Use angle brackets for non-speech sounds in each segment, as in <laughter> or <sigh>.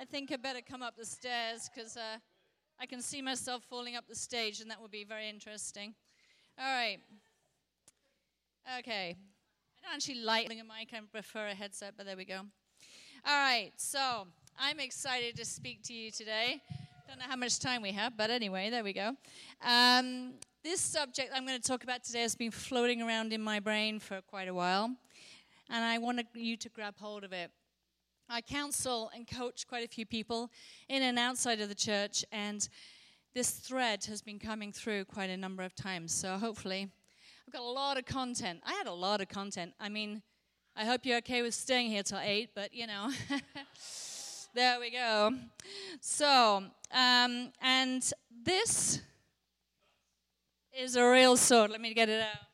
I think I better come up the stairs because uh, I can see myself falling up the stage, and that would be very interesting. All right. Okay. I don't actually like a mic, I prefer a headset, but there we go. All right, so I'm excited to speak to you today. Don't know how much time we have, but anyway, there we go. Um, this subject I'm going to talk about today has been floating around in my brain for quite a while, and I want you to grab hold of it. I counsel and coach quite a few people in and outside of the church, and this thread has been coming through quite a number of times. So hopefully, I've got a lot of content. I had a lot of content. I mean, I hope you're okay with staying here till 8, but you know. <laughs> there we go. So, um, and this is a real sword. Let me get it out.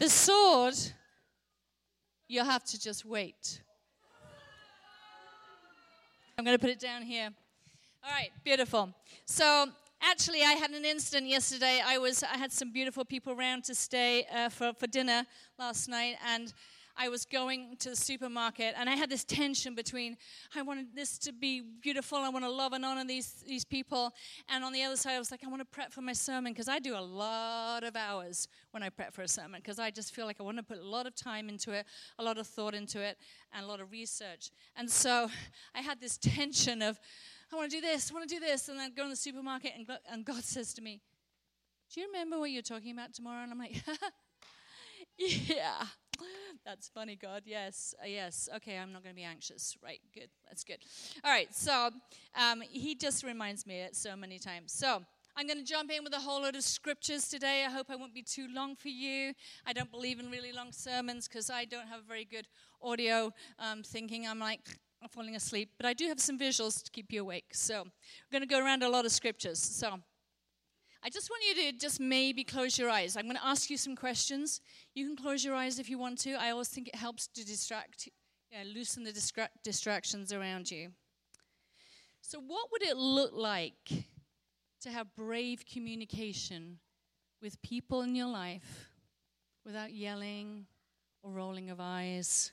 The sword, you'll have to just wait. I'm going to put it down here. All right, beautiful. So, actually, I had an incident yesterday. I was I had some beautiful people around to stay uh, for for dinner last night, and I was going to the supermarket and I had this tension between I wanted this to be beautiful, I want to love and honor these, these people. And on the other side, I was like, I want to prep for my sermon because I do a lot of hours when I prep for a sermon because I just feel like I want to put a lot of time into it, a lot of thought into it, and a lot of research. And so <laughs> I had this tension of, I want to do this, I want to do this. And then go in the supermarket and, and God <laughs> says to me, Do you remember what you're talking about tomorrow? And I'm like, <laughs> Yeah. <laughs> That's funny, God. Yes, uh, yes. Okay, I'm not going to be anxious. Right, good. That's good. All right, so um, he just reminds me it so many times. So I'm going to jump in with a whole lot of scriptures today. I hope I won't be too long for you. I don't believe in really long sermons because I don't have very good audio um, thinking. I'm like, I'm falling asleep, but I do have some visuals to keep you awake. So we're going to go around a lot of scriptures. So I just want you to just maybe close your eyes. I'm going to ask you some questions. You can close your eyes if you want to. I always think it helps to distract, yeah, loosen the distra- distractions around you. So, what would it look like to have brave communication with people in your life without yelling or rolling of eyes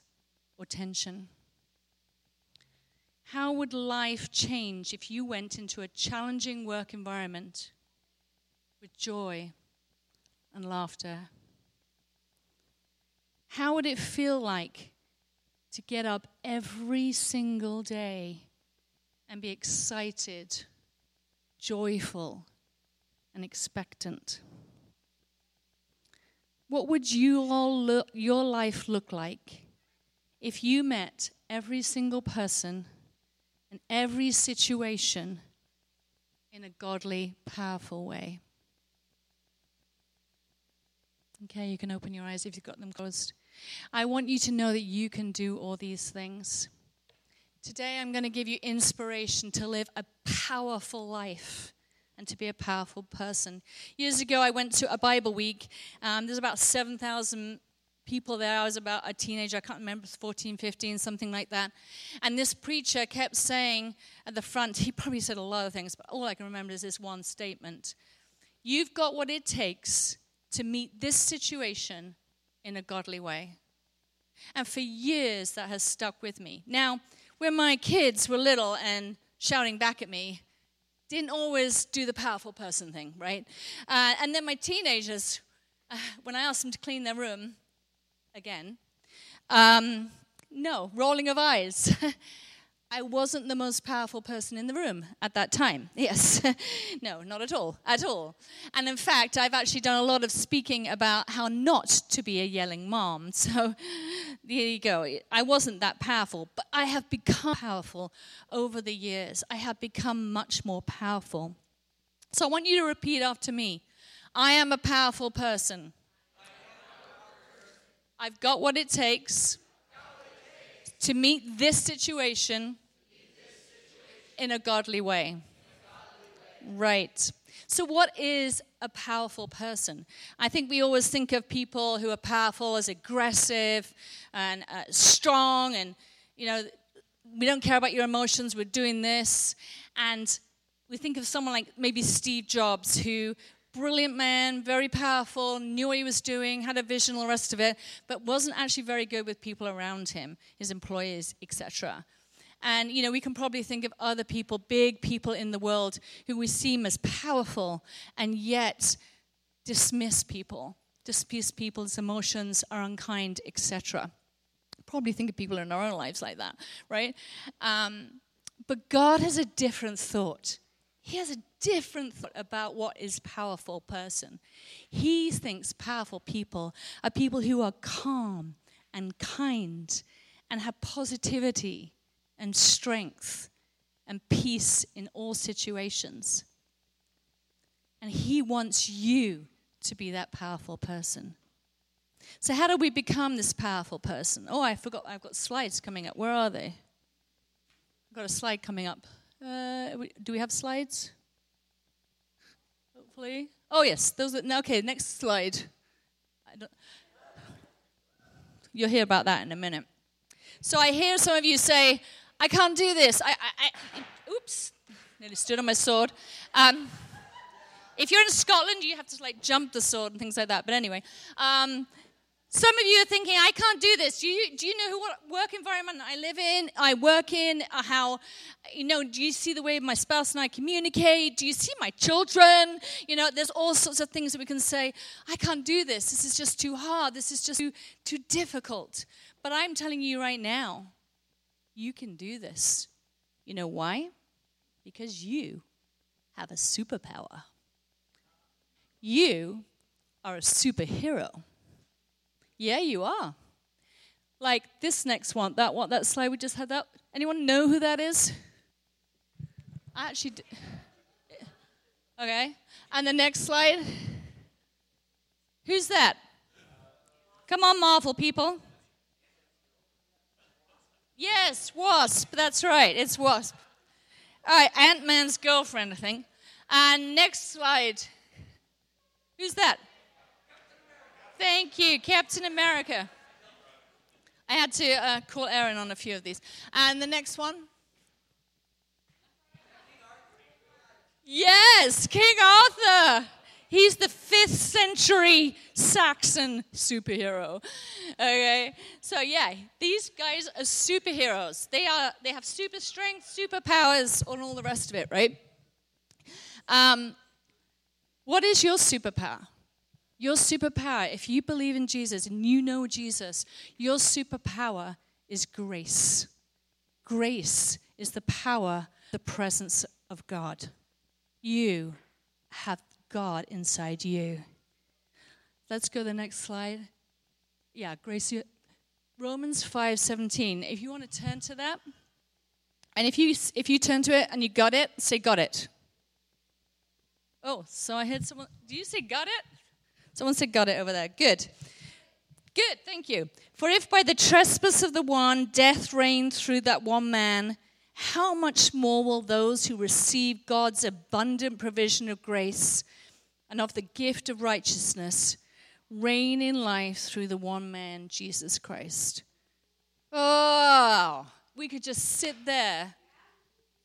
or tension? How would life change if you went into a challenging work environment? With joy and laughter? How would it feel like to get up every single day and be excited, joyful, and expectant? What would you look, your life look like if you met every single person and every situation in a godly, powerful way? Okay, you can open your eyes if you've got them closed. I want you to know that you can do all these things. Today, I'm going to give you inspiration to live a powerful life and to be a powerful person. Years ago, I went to a Bible week. Um, there's about 7,000 people there. I was about a teenager, I can't remember, 14, 15, something like that. And this preacher kept saying at the front, he probably said a lot of things, but all I can remember is this one statement You've got what it takes to meet this situation in a godly way. And for years, that has stuck with me. Now, when my kids were little and shouting back at me, didn't always do the powerful person thing, right? Uh, and then my teenagers, uh, when I asked them to clean their room, again, um, no, rolling of eyes. <laughs> I wasn't the most powerful person in the room at that time. <laughs> Yes. no, not at all. At all. And in fact, I've actually done a lot of speaking about how not to be a yelling mom. <laughs> So there you go. I wasn't that powerful, but I have become powerful over the years. I have become much more powerful. So I want you to repeat after me I am a powerful person. I've got what it takes to meet this situation in a godly way. Right. So, what is a powerful person? I think we always think of people who are powerful as aggressive and uh, strong, and you know, we don't care about your emotions, we're doing this. And we think of someone like maybe Steve Jobs, who brilliant man, very powerful, knew what he was doing, had a vision, all the rest of it, but wasn't actually very good with people around him, his employees, etc. And, you know, we can probably think of other people, big people in the world, who we seem as powerful and yet dismiss people, dismiss people's emotions, are unkind, etc. Probably think of people in our own lives like that, right? Um, but God has a different thought. He has a different thought about what is powerful person. He thinks powerful people are people who are calm and kind and have positivity and strength and peace in all situations. And He wants you to be that powerful person. So, how do we become this powerful person? Oh, I forgot, I've got slides coming up. Where are they? I've got a slide coming up. Uh, do we have slides? Hopefully. Oh, yes, those are, okay, next slide. You'll hear about that in a minute. So, I hear some of you say, I can't do this. I, I, I oops, nearly stood on my sword. Um, if you're in Scotland, you have to like jump the sword and things like that. But anyway, um, some of you are thinking, I can't do this. Do you, do you know what work environment I live in? I work in uh, how, you know, do you see the way my spouse and I communicate? Do you see my children? You know, there's all sorts of things that we can say, I can't do this. This is just too hard. This is just too, too difficult. But I'm telling you right now, you can do this. You know why? Because you have a superpower. You are a superhero. Yeah, you are. Like this next one, that one, that slide we just had that. Anyone know who that is? I actually did. Okay. And the next slide. Who's that? Come on, Marvel people. Yes, Wasp. That's right. It's Wasp. All right, Ant Man's girlfriend, I think. And next slide. Who's that? Thank you, Captain America. I had to uh, call Aaron on a few of these. And the next one? Yes, King Arthur. He's the fifth century Saxon superhero. Okay, so yeah, these guys are superheroes. They are. They have super strength, superpowers, and all the rest of it, right? Um, what is your superpower? Your superpower, if you believe in Jesus and you know Jesus, your superpower is grace. Grace is the power, the presence of God. You have God inside you. Let's go to the next slide. Yeah, grace. Romans 5:17. If you want to turn to that, and if you if you turn to it and you got it, say got it. Oh, so I heard someone. Do you say got it? Someone said got it over there. Good. Good, thank you. For if by the trespass of the one death reigned through that one man, how much more will those who receive God's abundant provision of grace and of the gift of righteousness reign in life through the one man, Jesus Christ. Oh, we could just sit there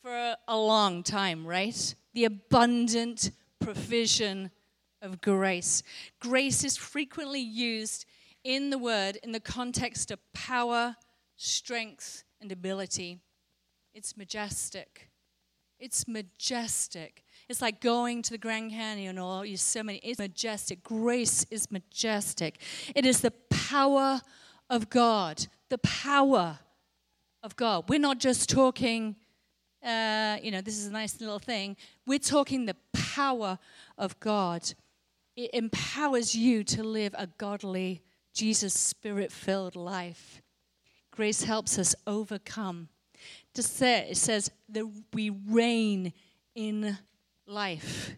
for a long time, right? The abundant provision of grace. Grace is frequently used in the word in the context of power, strength, and ability. It's majestic. It's majestic. It's like going to the Grand Canyon or Yosemite. It's majestic. Grace is majestic. It is the power of God. The power of God. We're not just talking, uh, you know, this is a nice little thing. We're talking the power of God. It empowers you to live a godly, Jesus spirit filled life. Grace helps us overcome. To say, it says that we reign in life.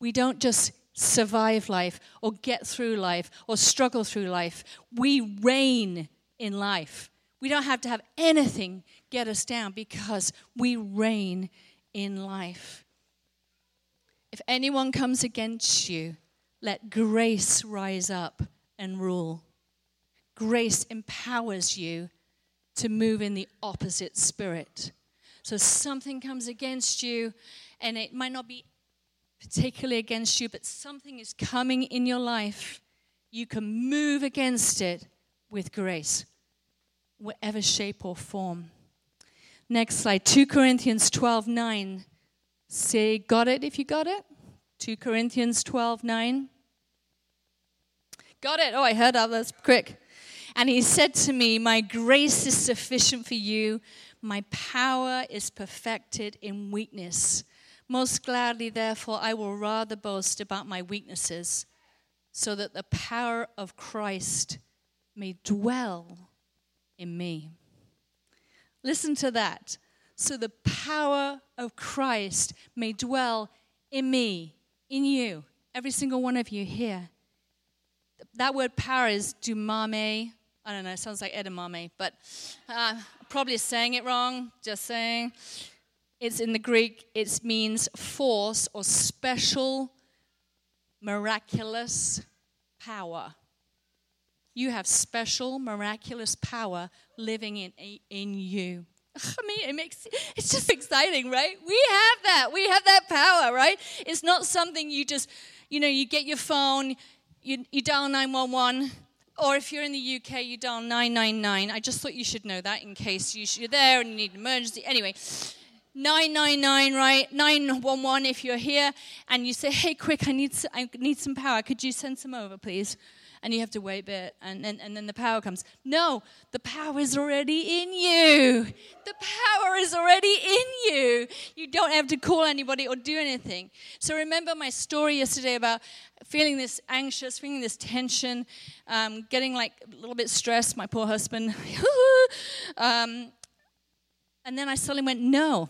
We don't just survive life or get through life or struggle through life. We reign in life. We don't have to have anything get us down because we reign in life. If anyone comes against you, let grace rise up and rule. Grace empowers you to move in the opposite spirit. So something comes against you, and it might not be particularly against you, but something is coming in your life. You can move against it with grace, whatever shape or form. Next slide 2 Corinthians 12 9. Say, got it if you got it? 2 Corinthians 12 9. Got it. Oh, I heard others. Quick. And he said to me, My grace is sufficient for you. My power is perfected in weakness. Most gladly, therefore, I will rather boast about my weaknesses, so that the power of Christ may dwell in me. Listen to that. So the power of Christ may dwell in me, in you, every single one of you here. That word power is dumame. I don't know, it sounds like edamame, but uh, probably saying it wrong, just saying. It's in the Greek, it means force or special, miraculous power. You have special, miraculous power living in, in you. <laughs> I mean, it makes it's just exciting, right? We have that. We have that power, right? It's not something you just, you know, you get your phone, you, you dial 911, or if you're in the UK, you dial 999. I just thought you should know that in case you're there and you need an emergency. Anyway, 999, right? 911 if you're here and you say, hey, quick, I need, I need some power. Could you send some over, please? And you have to wait a bit and, and, and then the power comes. No, the power is already in you. The power is already in you. You don't have to call anybody or do anything. So remember my story yesterday about feeling this anxious, feeling this tension, um, getting like a little bit stressed, my poor husband. <laughs> um, and then I suddenly went, no,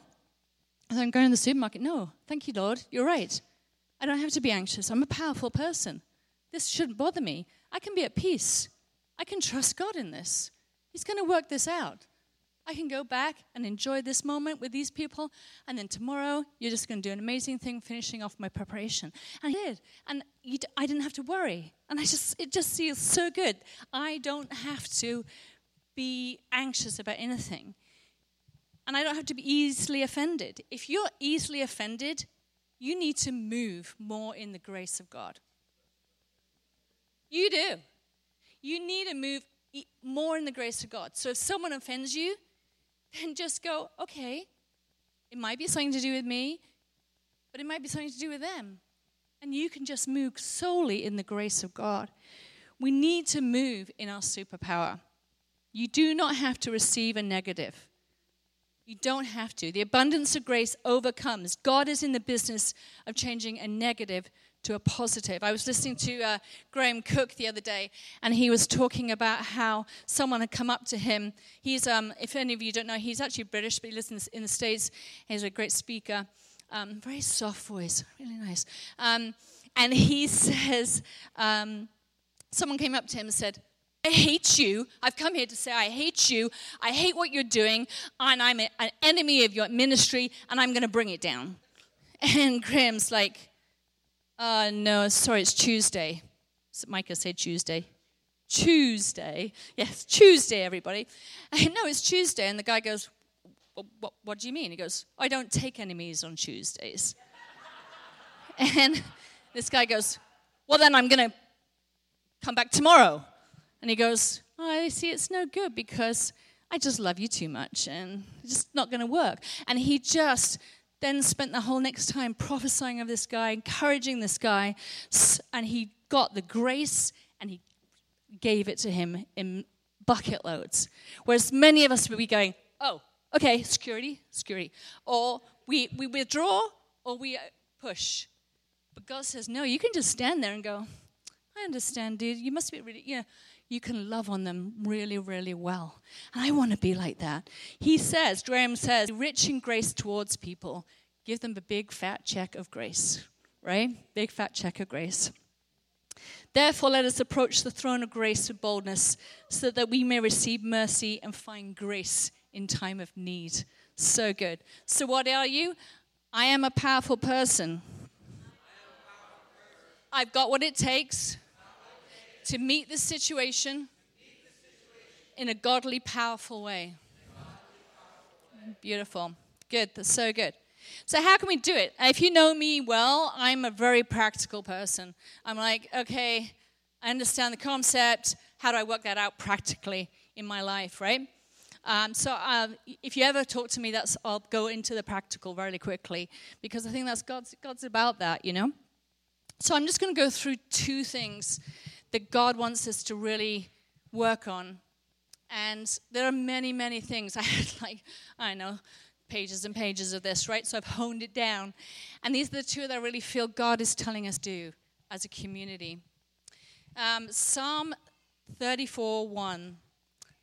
I'm going to the supermarket. No, thank you, Lord. You're right. I don't have to be anxious. I'm a powerful person. This shouldn't bother me. I can be at peace. I can trust God in this. He's going to work this out. I can go back and enjoy this moment with these people, and then tomorrow you're just going to do an amazing thing, finishing off my preparation. And I did, and I didn't have to worry, and I just it just feels so good. I don't have to be anxious about anything and I don't have to be easily offended. If you're easily offended, you need to move more in the grace of God. You do. You need to move more in the grace of God. So if someone offends you, <laughs> then just go, okay, it might be something to do with me, but it might be something to do with them. And you can just move solely in the grace of God. We need to move in our superpower. You do not have to receive a negative. You don't have to. The abundance of grace overcomes. God is in the business of changing a negative to a positive. I was listening to uh, Graham Cooke the other day, and he was talking about how someone had come up to him. He's, um, if any of you don't know, he's actually British, but he lives in the States. He's a great speaker. Um, very soft voice, really nice. Um, and he <laughs> says, um, someone came up to him and said, I hate you. I've come here to say, I hate you. I hate what you're doing. And I'm a, an enemy of your ministry, and I'm going to bring it down. And Graham's like, uh, no, sorry, it's Tuesday. Micah said Tuesday. Tuesday. Yes, Tuesday, everybody. <laughs> no, it's Tuesday. And the guy goes, what, what, what do you mean? He goes, I don't take enemies on Tuesdays. <laughs> and this guy goes, well, then I'm going to come back tomorrow. And he goes, oh, I see it's no good because I just love you too much and it's just not going to work. And he just then spent the whole next time prophesying of this guy, encouraging this guy, and he got the grace and he gave it to him in bucket loads. Whereas many of us would be going, oh, okay, security, security. Or we, we withdraw or we uh, push. But God says, no, you can just stand there and go, I understand, dude. You must be really, you know, you can love on them really, really well. And I want to be like that. He says, Graham says, rich in grace towards people, give them a big fat check of grace, right? Big fat check of grace. Therefore, let us approach the throne of grace with boldness, so that we may receive mercy and find grace in time of need. So good. So, what are you? I am a powerful person. I've got what it takes to meet the situation in a godly, powerful way. Beautiful. Good. That's so good. So, how can we do it? If you know me well, I'm a very practical person. I'm like, okay, I understand the concept. How do I work that out practically in my life, right? Um, so, uh, if you ever talk to me, that's I'll go into the practical very quickly because I think that's God's God's about that, you know. So, I'm just going to go through two things that God wants us to really work on, and there are many, many things. <laughs> I had like I know pages and pages of this, right? So I've honed it down. And these are the two that I really feel God is telling us to do as a community. Um, Psalm 34 1.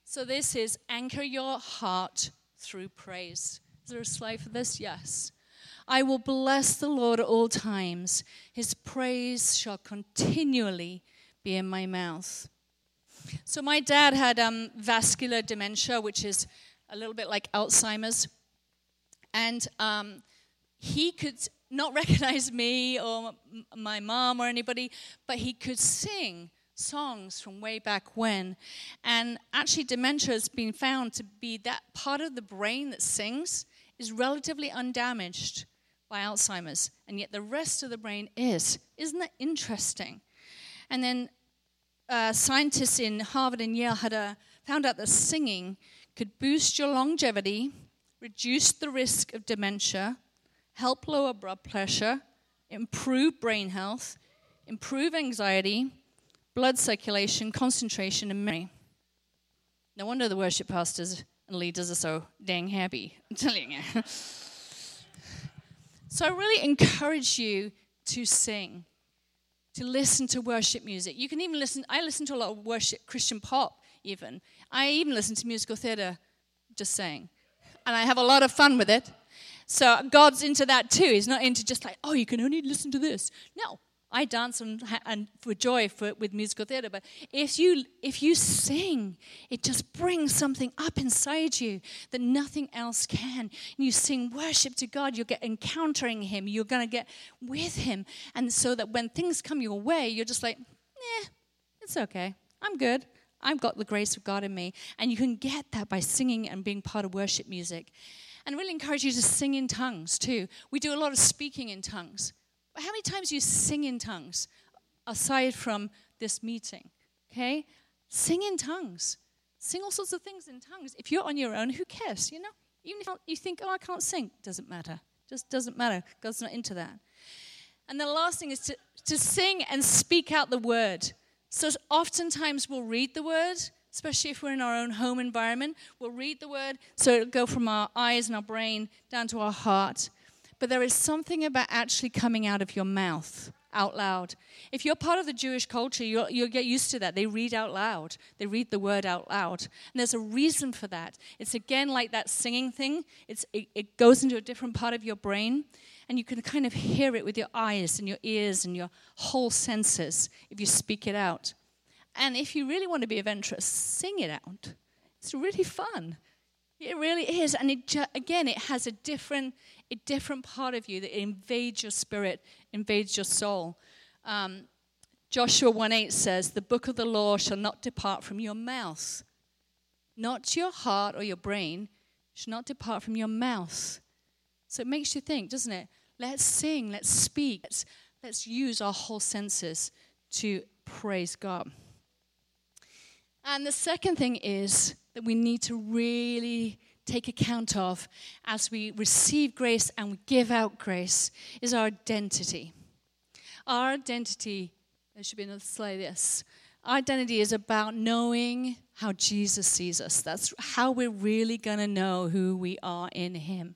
So this is anchor your heart through praise. Is there a slide for this? Yes. I will bless the Lord at all times. His praise shall continually be in my mouth. So, my dad had um, vascular dementia, which is a little bit like Alzheimer's. And um, he could not <laughs> recognize me or my mom or anybody, but he could sing songs from way back when. And actually, dementia has been found to be that part of the brain that sings is relatively undamaged by Alzheimer's, and yet the rest of the brain is. Isn't that interesting? And then scientists in Harvard and Yale had a, uh, found out that singing could boost your longevity reduce the risk of dementia, help lower blood pressure, improve brain health, improve anxiety, blood circulation, concentration, and memory. No wonder the worship pastors and leaders are so dang happy. I'm telling you. <laughs> so I really encourage you to sing, to listen to worship music. You can even listen, I listen to a lot of worship, Christian pop, even. I even listen to musical theater, just saying and I have a lot of fun with it. So God's into that too. He's not into just like, oh, you can only listen to this. No, I dance and, and for joy for, with musical theater. But if you if you sing, it just brings something up inside you that nothing else can. And you sing worship to God. You'll get encountering Him. You're gonna get with Him, and so that when things come your way, you're just like, eh, it's okay. I'm good. I've got the grace of God in me. And you can get that by singing and being part of worship music. And I really encourage you to sing in tongues too. We do a lot of speaking in tongues. How many times you sing in tongues aside from this meeting? Okay? Sing in tongues. Sing all sorts of things in tongues. If you're on your own, who cares? You know? Even if you think, oh, I can't sing, doesn't matter. Just doesn't matter. God's not into that. And the last thing is to, to sing and speak out the word. So oftentimes we'll read the word, especially if we're in our own home environment. We'll read the word, so it'll go from our eyes and our brain down to our heart. But there is something about actually coming out of your mouth out loud. If you're part of the Jewish culture, you'll, you'll, get used to that. They read out loud, they read the word out loud. And there's a reason for that. It's again like that singing thing, it's, it, it goes into a different part of your brain and you can kind of hear it with your eyes and your ears and your whole senses if you speak it out. And if you really want to be adventurous, sing it out. It's really fun. It really is, and it ju- again, it has a different, a different part of you that invades your spirit, invades your soul. Um, Joshua 1:8 says, "The book of the law shall not depart from your mouth, not your heart or your brain, shall not depart from your mouth." So it makes you think, doesn't it? Let's sing, let's speak, let's, let's use our whole senses to praise God. And the second thing is that we need to really take account of as we receive grace and we give out grace is our identity. Our identity, there should be another slide, yes. Our identity is about knowing how Jesus sees us. That's how we're really going to know who we are in Him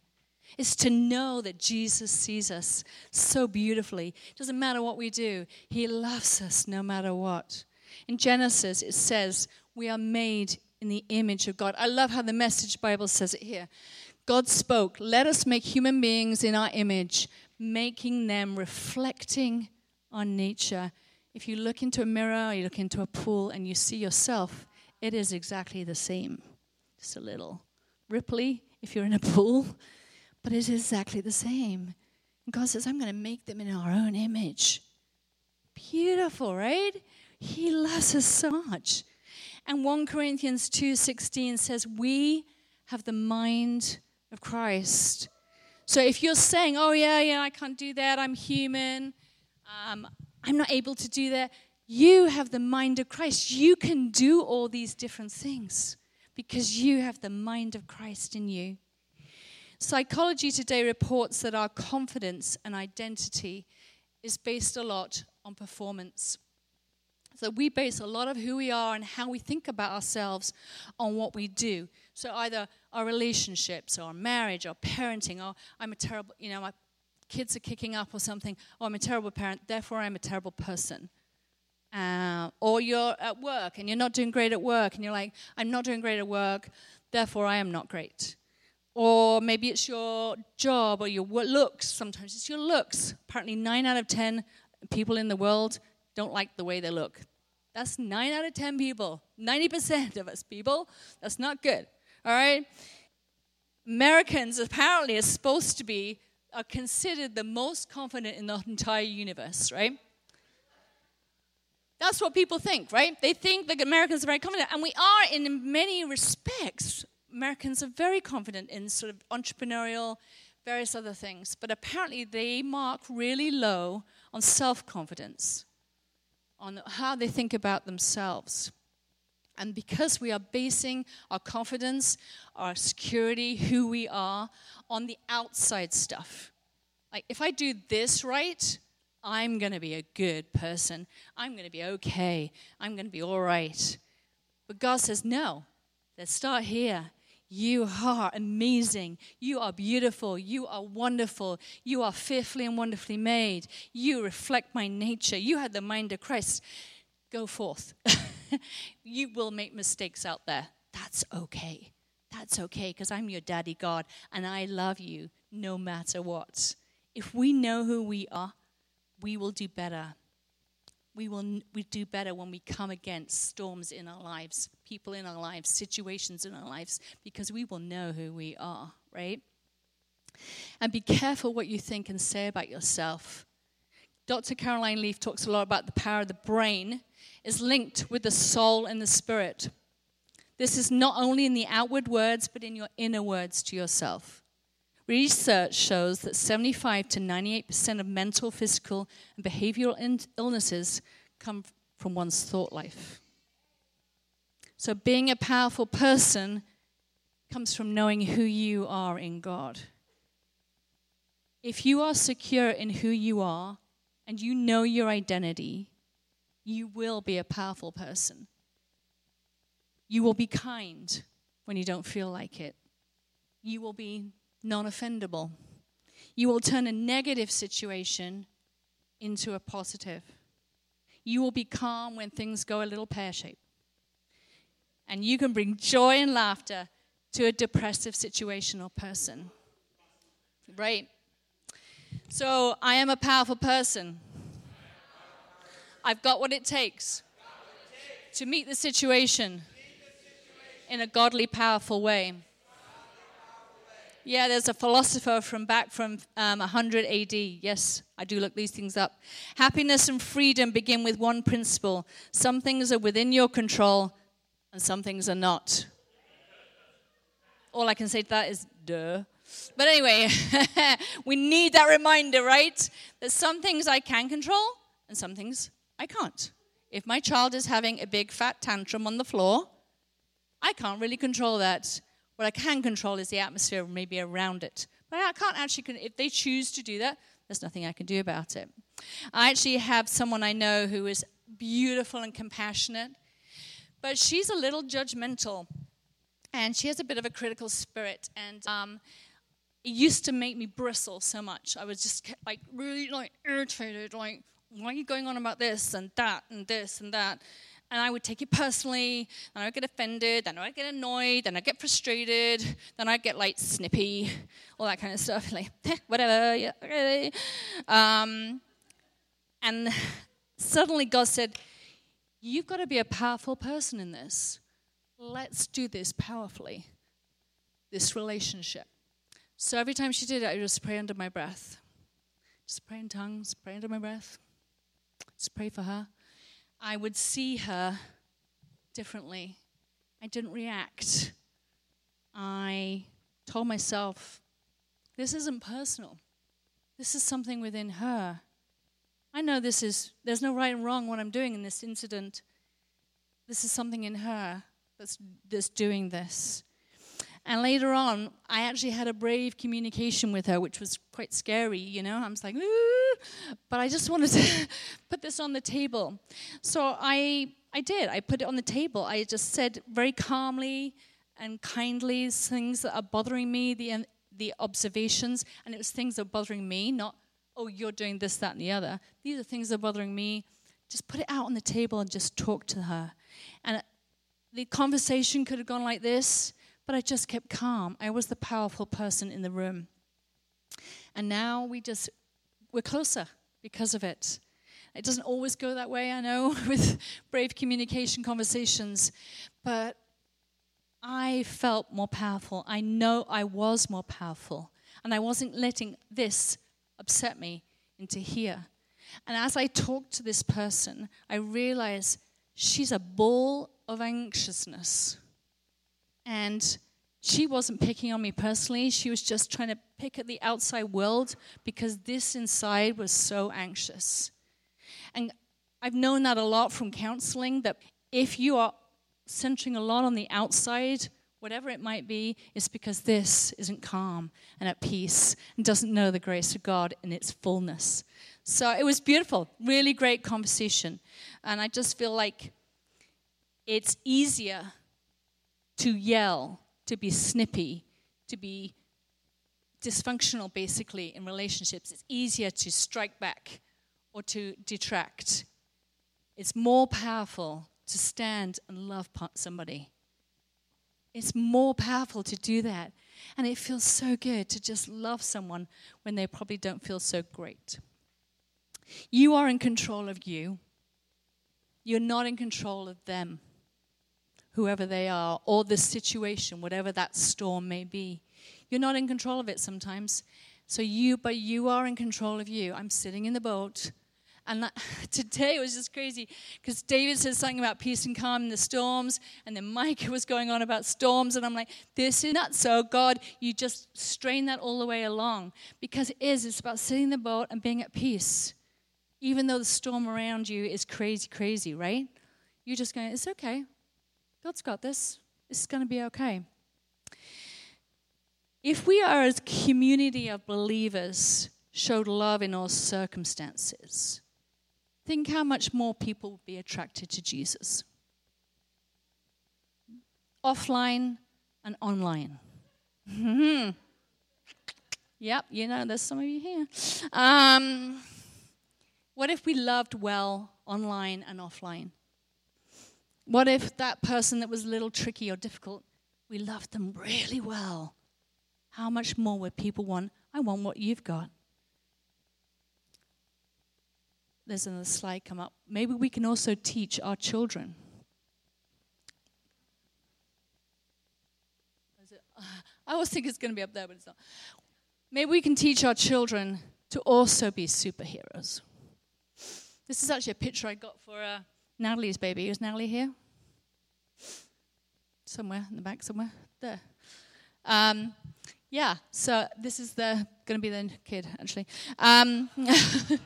is to know that Jesus sees us so beautifully. It doesn't matter what we do, He loves us no matter what. In Genesis, it says, We are made in the image of God. I love how the Message Bible says it here. God spoke, Let us make human beings in our image, making them reflecting on nature. If you look into a mirror or you look into a pool and you see yourself, it is exactly the same. Just a little ripply if you're in a pool, but it's exactly the same. And God says, I'm going to make them in our own image. Beautiful, right? He loves us so much. And 1 Corinthians 2:16 says we have the mind of Christ. So if you're saying, "Oh yeah, yeah, I can't do that. I'm human. Um, I'm not able to do that," you have the mind of Christ. You can do all these different things because you have the mind of Christ in you. Psychology Today reports that our confidence and identity is based a lot on performance. So we base a lot of who we are and how we think about ourselves on what we do. So either our relationships or our marriage or parenting or I'm a terrible, you know, my kids are kicking up or something, or I'm a terrible parent, therefore I'm a terrible person. Uh, or you're at work and you're not doing great at work and you're like, I'm not doing great at work, therefore I am not great. Or maybe it's your job or your looks. Sometimes it's your looks. Apparently, nine out of ten people in the world don't like the way they look. That's nine out of ten people. 90% of us people. That's not good. All right? Americans apparently are supposed to be, are considered the most confident in the entire universe, right? That's what people think, right? They think that Americans are very confident. And we are in many respects Americans are very confident in sort of entrepreneurial, various other things, but apparently they mark really low on self confidence, on how they think about themselves. And because we are basing our confidence, our security, who we are, on the outside stuff. Like, if I do this right, I'm going to be a good person. I'm going to be okay. I'm going to be all right. But God says, no, let's start here. You are amazing. You are beautiful. You are wonderful. You are fearfully and wonderfully made. You reflect my nature. You have the mind of Christ. Go forth. <laughs> you will make mistakes out there. That's okay. That's okay because I'm your daddy God and I love you no matter what. If we know who we are, we will do better we will we do better when we come against storms in our lives, people in our lives, situations in our lives, because we will know who we are, right? And be careful what you think and say about yourself. Dr. Caroline Leaf talks a lot about the power of the brain is linked with the soul and the spirit. This is not only in the outward words, but in your inner words to yourself. Research shows that 75 to 98% of mental, physical, and behavioral illnesses come from one's thought life. So, being a powerful person comes from knowing who you are in God. If you are secure in who you are and you know your identity, you will be a powerful person. You will be kind when you don't feel like it. You will be non offendable. You will turn a negative situation into a positive. You will be calm when things go a little pear shaped. And you can bring joy and laughter to a depressive situation or person. Right? So I am a powerful person. I've got what it takes to meet the situation in a godly, powerful way. Yeah, there's a philosopher from back from um, 100 AD. Yes, I do look these things up. Happiness and freedom begin with one principle some things are within your control, and some things are not. All I can say to that is, duh. But anyway, <laughs> we need that reminder, right? That some things I can control, and some things I can't. If my child is having a big fat tantrum on the floor, I can't really control that. What I can control is the atmosphere maybe around it. But I can't actually, if they choose to do that, there's nothing I can do about it. I actually have someone I know who is beautiful and compassionate, but she's a little judgmental. And she has a bit of a critical spirit. And um, it used to make me bristle so much. I was just like really like irritated, like, why are you going on about this and that and this and that? And I would take it personally, and I would get offended, then I'd get annoyed, then I'd get frustrated, then I'd get like snippy, all that kind of stuff, like <laughs> whatever, yeah, okay. Um, and suddenly God said, You've got to be a powerful person in this. Let's do this powerfully, this relationship. So every time she did it, I would just pray under my breath. Just pray in tongues, pray under my breath. Just pray for her. I would see her differently. I didn't react. I told myself, this isn't personal. This is something within her. I know this is, there's no right and wrong what I'm doing in this incident. This is something in her that's, that's doing this. And later on, I actually had a brave communication with her, which was quite scary, you know. I was like, Ooh! but I just wanted to <laughs> put this on the table. So I, I did. I put it on the table. I just said very calmly and kindly things that are bothering me, the, the observations, and it was things that are bothering me, not, oh, you're doing this, that, and the other. These are things that are bothering me. Just put it out on the table and just talk to her. And the conversation could have gone like this but I just kept calm. I was the powerful person in the room. And now we just, we're closer because of it. It doesn't always go that way, I know, <laughs> with brave communication conversations, but I felt more powerful. I know I was more powerful. And I wasn't letting this upset me into here. And as I talked to this person, I realized she's a ball of anxiousness. And she wasn't picking on me personally. She was just trying to pick at the outside world because this inside was so anxious. And I've known that a lot from counseling that if you are centering a lot on the outside, whatever it might be, it's because this isn't calm and at peace and doesn't know the grace of God in its fullness. So it was beautiful, really great conversation. And I just feel like it's easier to yell, to be snippy, to be dysfunctional basically in relationships. It's easier to strike back or to detract. It's more powerful to stand and love somebody. It's more powerful to do that. And it feels so good to just love someone when they probably don't feel so great. You are in control of you, you're not in control of them whoever they are, or the situation, whatever that storm may be. You're not in control of it sometimes. So you, but you are in control of you. I'm sitting in the boat. And that, <laughs> today was just crazy because David said something about peace and calm in the storms, and then Micah was going on about storms, and I'm like, this is not so. God, you just strain that all the way along because it is. It's about sitting in the boat and being at peace, even though the storm around you is crazy, crazy, right? You're just going, it's okay. God's got this. This is going to be okay. If we are as a community of believers showed love in all circumstances, think how much more people would be attracted to Jesus. Offline and online. Mm-hmm. Yep, you know, there's some of you here. Um, what if we loved well online and offline? What if that person that was a little tricky or difficult, we loved them really well? How much more would people want? I want what you've got. There's another slide come up. Maybe we can also teach our children. I always think it's going to be up there, but it's not. Maybe we can teach our children to also be superheroes. This is actually a picture I got for uh, Natalie's baby. Is Natalie here? Somewhere in the back, somewhere there. Um, yeah, so this is the going to be the kid actually. Um, <laughs> but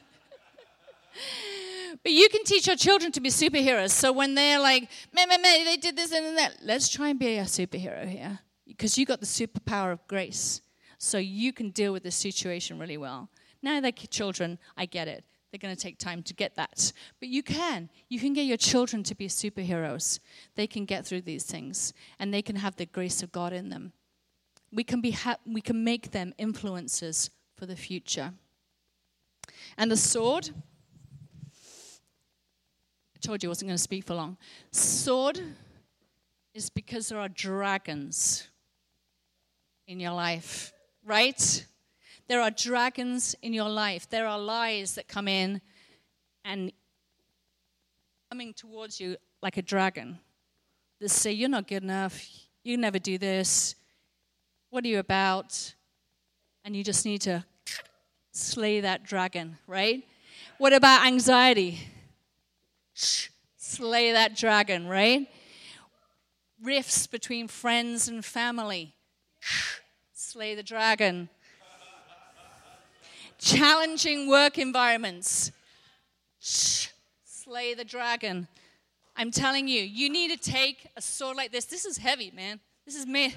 you can teach your children to be superheroes. So when they're like, meh, meh, meh, they did this and that, let's try and be a superhero here because you got the superpower of grace. So you can deal with this situation really well. Now they're children, I get it. They're going to take time to get that. But you can. You can get your children to be superheroes. They can get through these things and they can have the grace of God in them. We can, be ha- we can make them influencers for the future. And the sword, I told you I wasn't going to speak for long. Sword is because there are dragons in your life, right? There are dragons in your life. There are lies that come in and coming towards you like a dragon that say, You're not good enough. You never do this. What are you about? And you just need to slay that dragon, right? What about anxiety? Slay that dragon, right? rifts between friends and family. Slay the dragon. Challenging work environments. Slay the dragon. I'm telling you, you need to take a sword like this. This is heavy, man. This is me.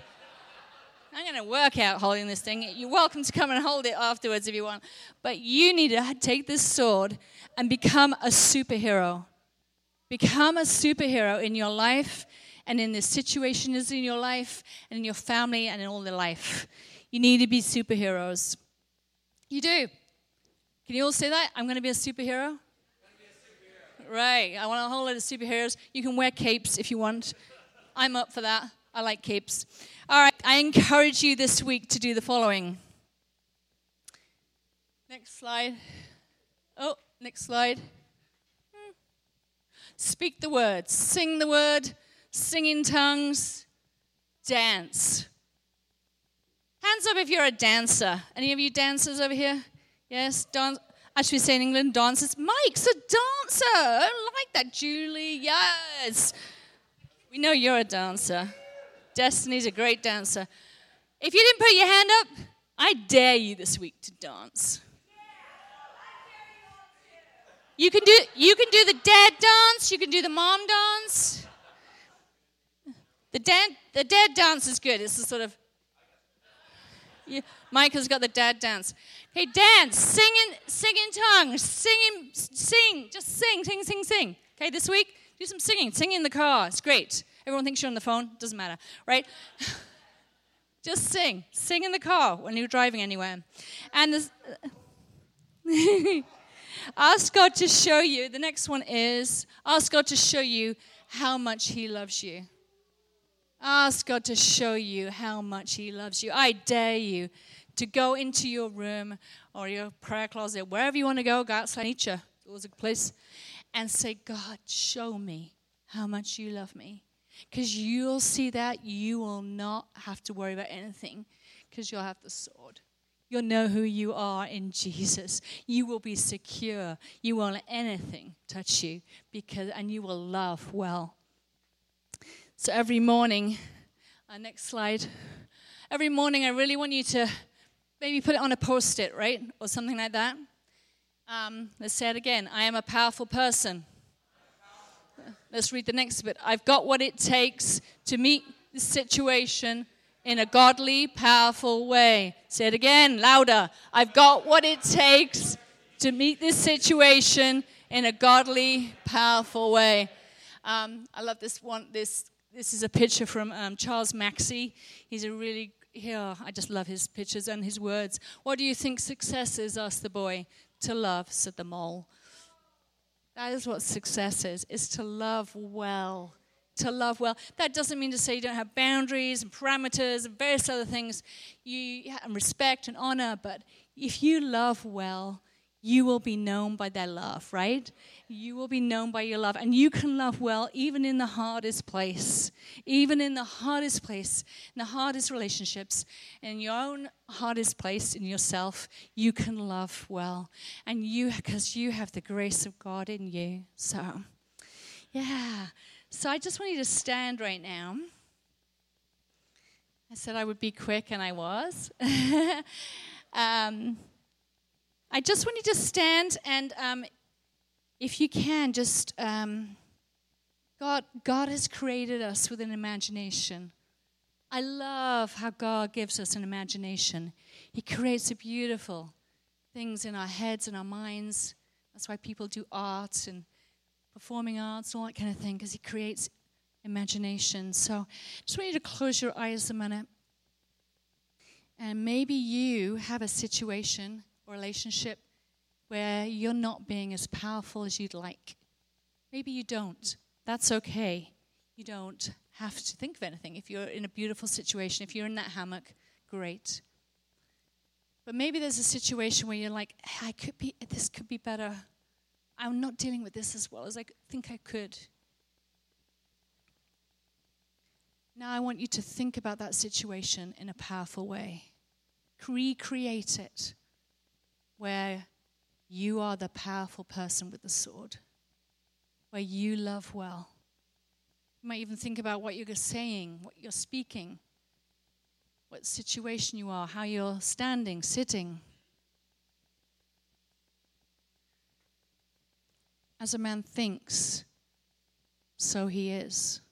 I'm going to work out holding this thing. You're welcome to come and hold it afterwards if you want. But you need to take this sword and become a superhero. Become a superhero in your life and in the situations in your life and in your family and in all the life. You need to be superheroes. You do. Can you all say that? I'm going to be a superhero? Right. I want a whole lot of superheroes. You can wear capes if you want. I'm up for that. I like capes. All right. I encourage you this week to do the following. Next slide. Oh, next slide. Speak the word, sing the word, sing in tongues, dance. Hands up if you're a dancer. Any of you dancers over here? Yes, dance. As we say in England, dancers. Mike's a dancer. I like that, Julie. Yes. We know you're a dancer. Destiny's a great dancer. If you didn't put your hand up, I dare you this week to dance. You can do you can do the dad dance, you can do the mom dance. The dad the dad dance is good. It's the sort of yeah, Mike has got the dad dance. Hey, dance, sing in, sing in tongues, sing, in, sing, just sing, sing, sing, sing. Okay, this week, do some singing. Sing in the car. It's great. Everyone thinks you're on the phone. Doesn't matter, right? <laughs> just sing. Sing in the car when you're driving anywhere. And <laughs> Ask God to show you. The next one is ask God to show you how much He loves you. Ask God to show you how much He loves you. I dare you to go into your room or your prayer closet, wherever you want to go, go outside nature, always a place, and say, God, show me how much you love me. Because you'll see that you will not have to worry about anything because you'll have the sword. You'll know who you are in Jesus. You will be secure. You won't let anything touch you because and you will love well. So every morning, uh, next slide. Every morning, I really want you to maybe put it on a post-it, right, or something like that. Um, let's say it again. I am a powerful person. Let's read the next bit. I've got what it takes to meet the situation in a godly, powerful way. Say it again, louder. I've got what it takes to meet this situation in a godly, powerful way. Um, I love this one. This this is a picture from um, Charles Mackesy. He's a really yeah. I just love his pictures and his words. What do you think success is? asked the boy. To love, said the mole. That is what success is. Is to love well to love well. That doesn't mean to say you don't have boundaries and parameters and various other things, you and respect and honor. But if you love well, you will be known by their love, right? You will be known by your love. And you can love well even in the hardest place, even in the hardest place, in the hardest relationships, in your own hardest place in yourself, you can love well. And you, because you have the grace of God in you. So, yeah. So I just want you to stand right now. I said I would be quick, and I was. <laughs> um, I just want you to stand, and um, if you can, just um, God. God has created us with an imagination. I love how God gives us an imagination. He creates beautiful things in our heads and our minds. That's why people do art and performing arts, all that kind of thing, because he creates imagination. So just want you to close your eyes a minute. And maybe you have a situation or relationship where you're not being as powerful as you'd like. Maybe you don't. That's okay. You don't have to think of anything. If you're in a beautiful situation, if you're in that hammock, great. But maybe there's a situation where you're like, I could be, this could be better. I'm not dealing with this as well as I think I could. Now I want you to think about that situation in a powerful way. Recreate it where you are the powerful person with the sword, where you love well, You might even think about what you're saying, what you're speaking, what situation you are, how you're standing, sitting. As a man thinks, so he is.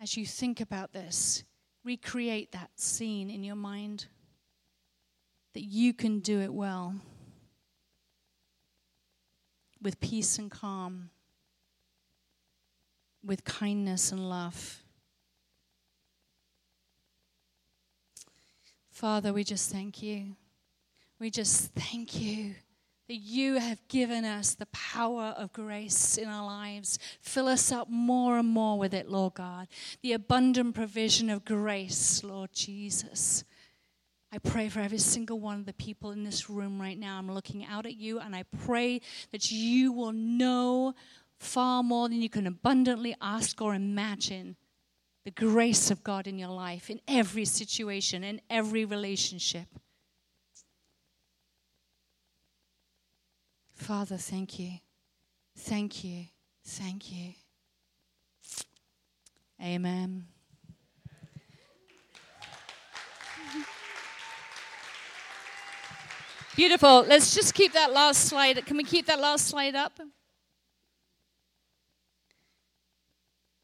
As you think about this, recreate that scene in your mind that you can do it well with peace and calm, with kindness and love. Father, we just thank you. We just thank you that you have given us the power of grace in our lives. Fill us up more and more with it, Lord God. The abundant provision of grace, Lord Jesus. I pray for every single one of the people in this room right now. I'm looking out at you and I pray that you will know far more than you can abundantly ask or imagine the grace of God in your life, in every situation, in every relationship. Father, thank you. Thank you. Thank you. Amen. Beautiful. Let's just keep that last slide. Can we keep that last slide up?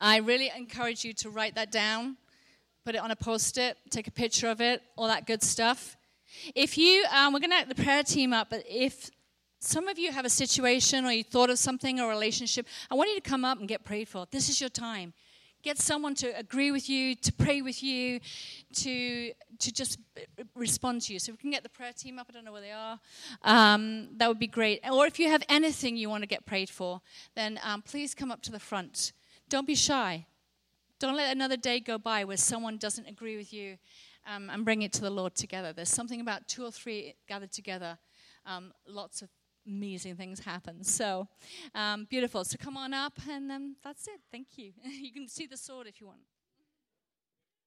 I really encourage you to write that down, put it on a post it, take a picture of it, all that good stuff. If you, um, we're going to have the prayer team up, but if some of you have a situation or you thought of something or a relationship, I want you to come up and get prayed for. This is your time. Get someone to agree with you, to pray with you, to, to just respond to you. So we can get the prayer team up, I don't know where they are, um, that would be great. Or if you have anything you want to get prayed for, then um, please come up to the front. Don't be shy. Don't let another day go by where someone doesn't agree with you um, and bring it to the Lord together. There's something about two or three gathered together. Um, lots of amazing things happen. So um, beautiful. So come on up, and um, that's it. Thank you. <laughs> you can see the sword if you want.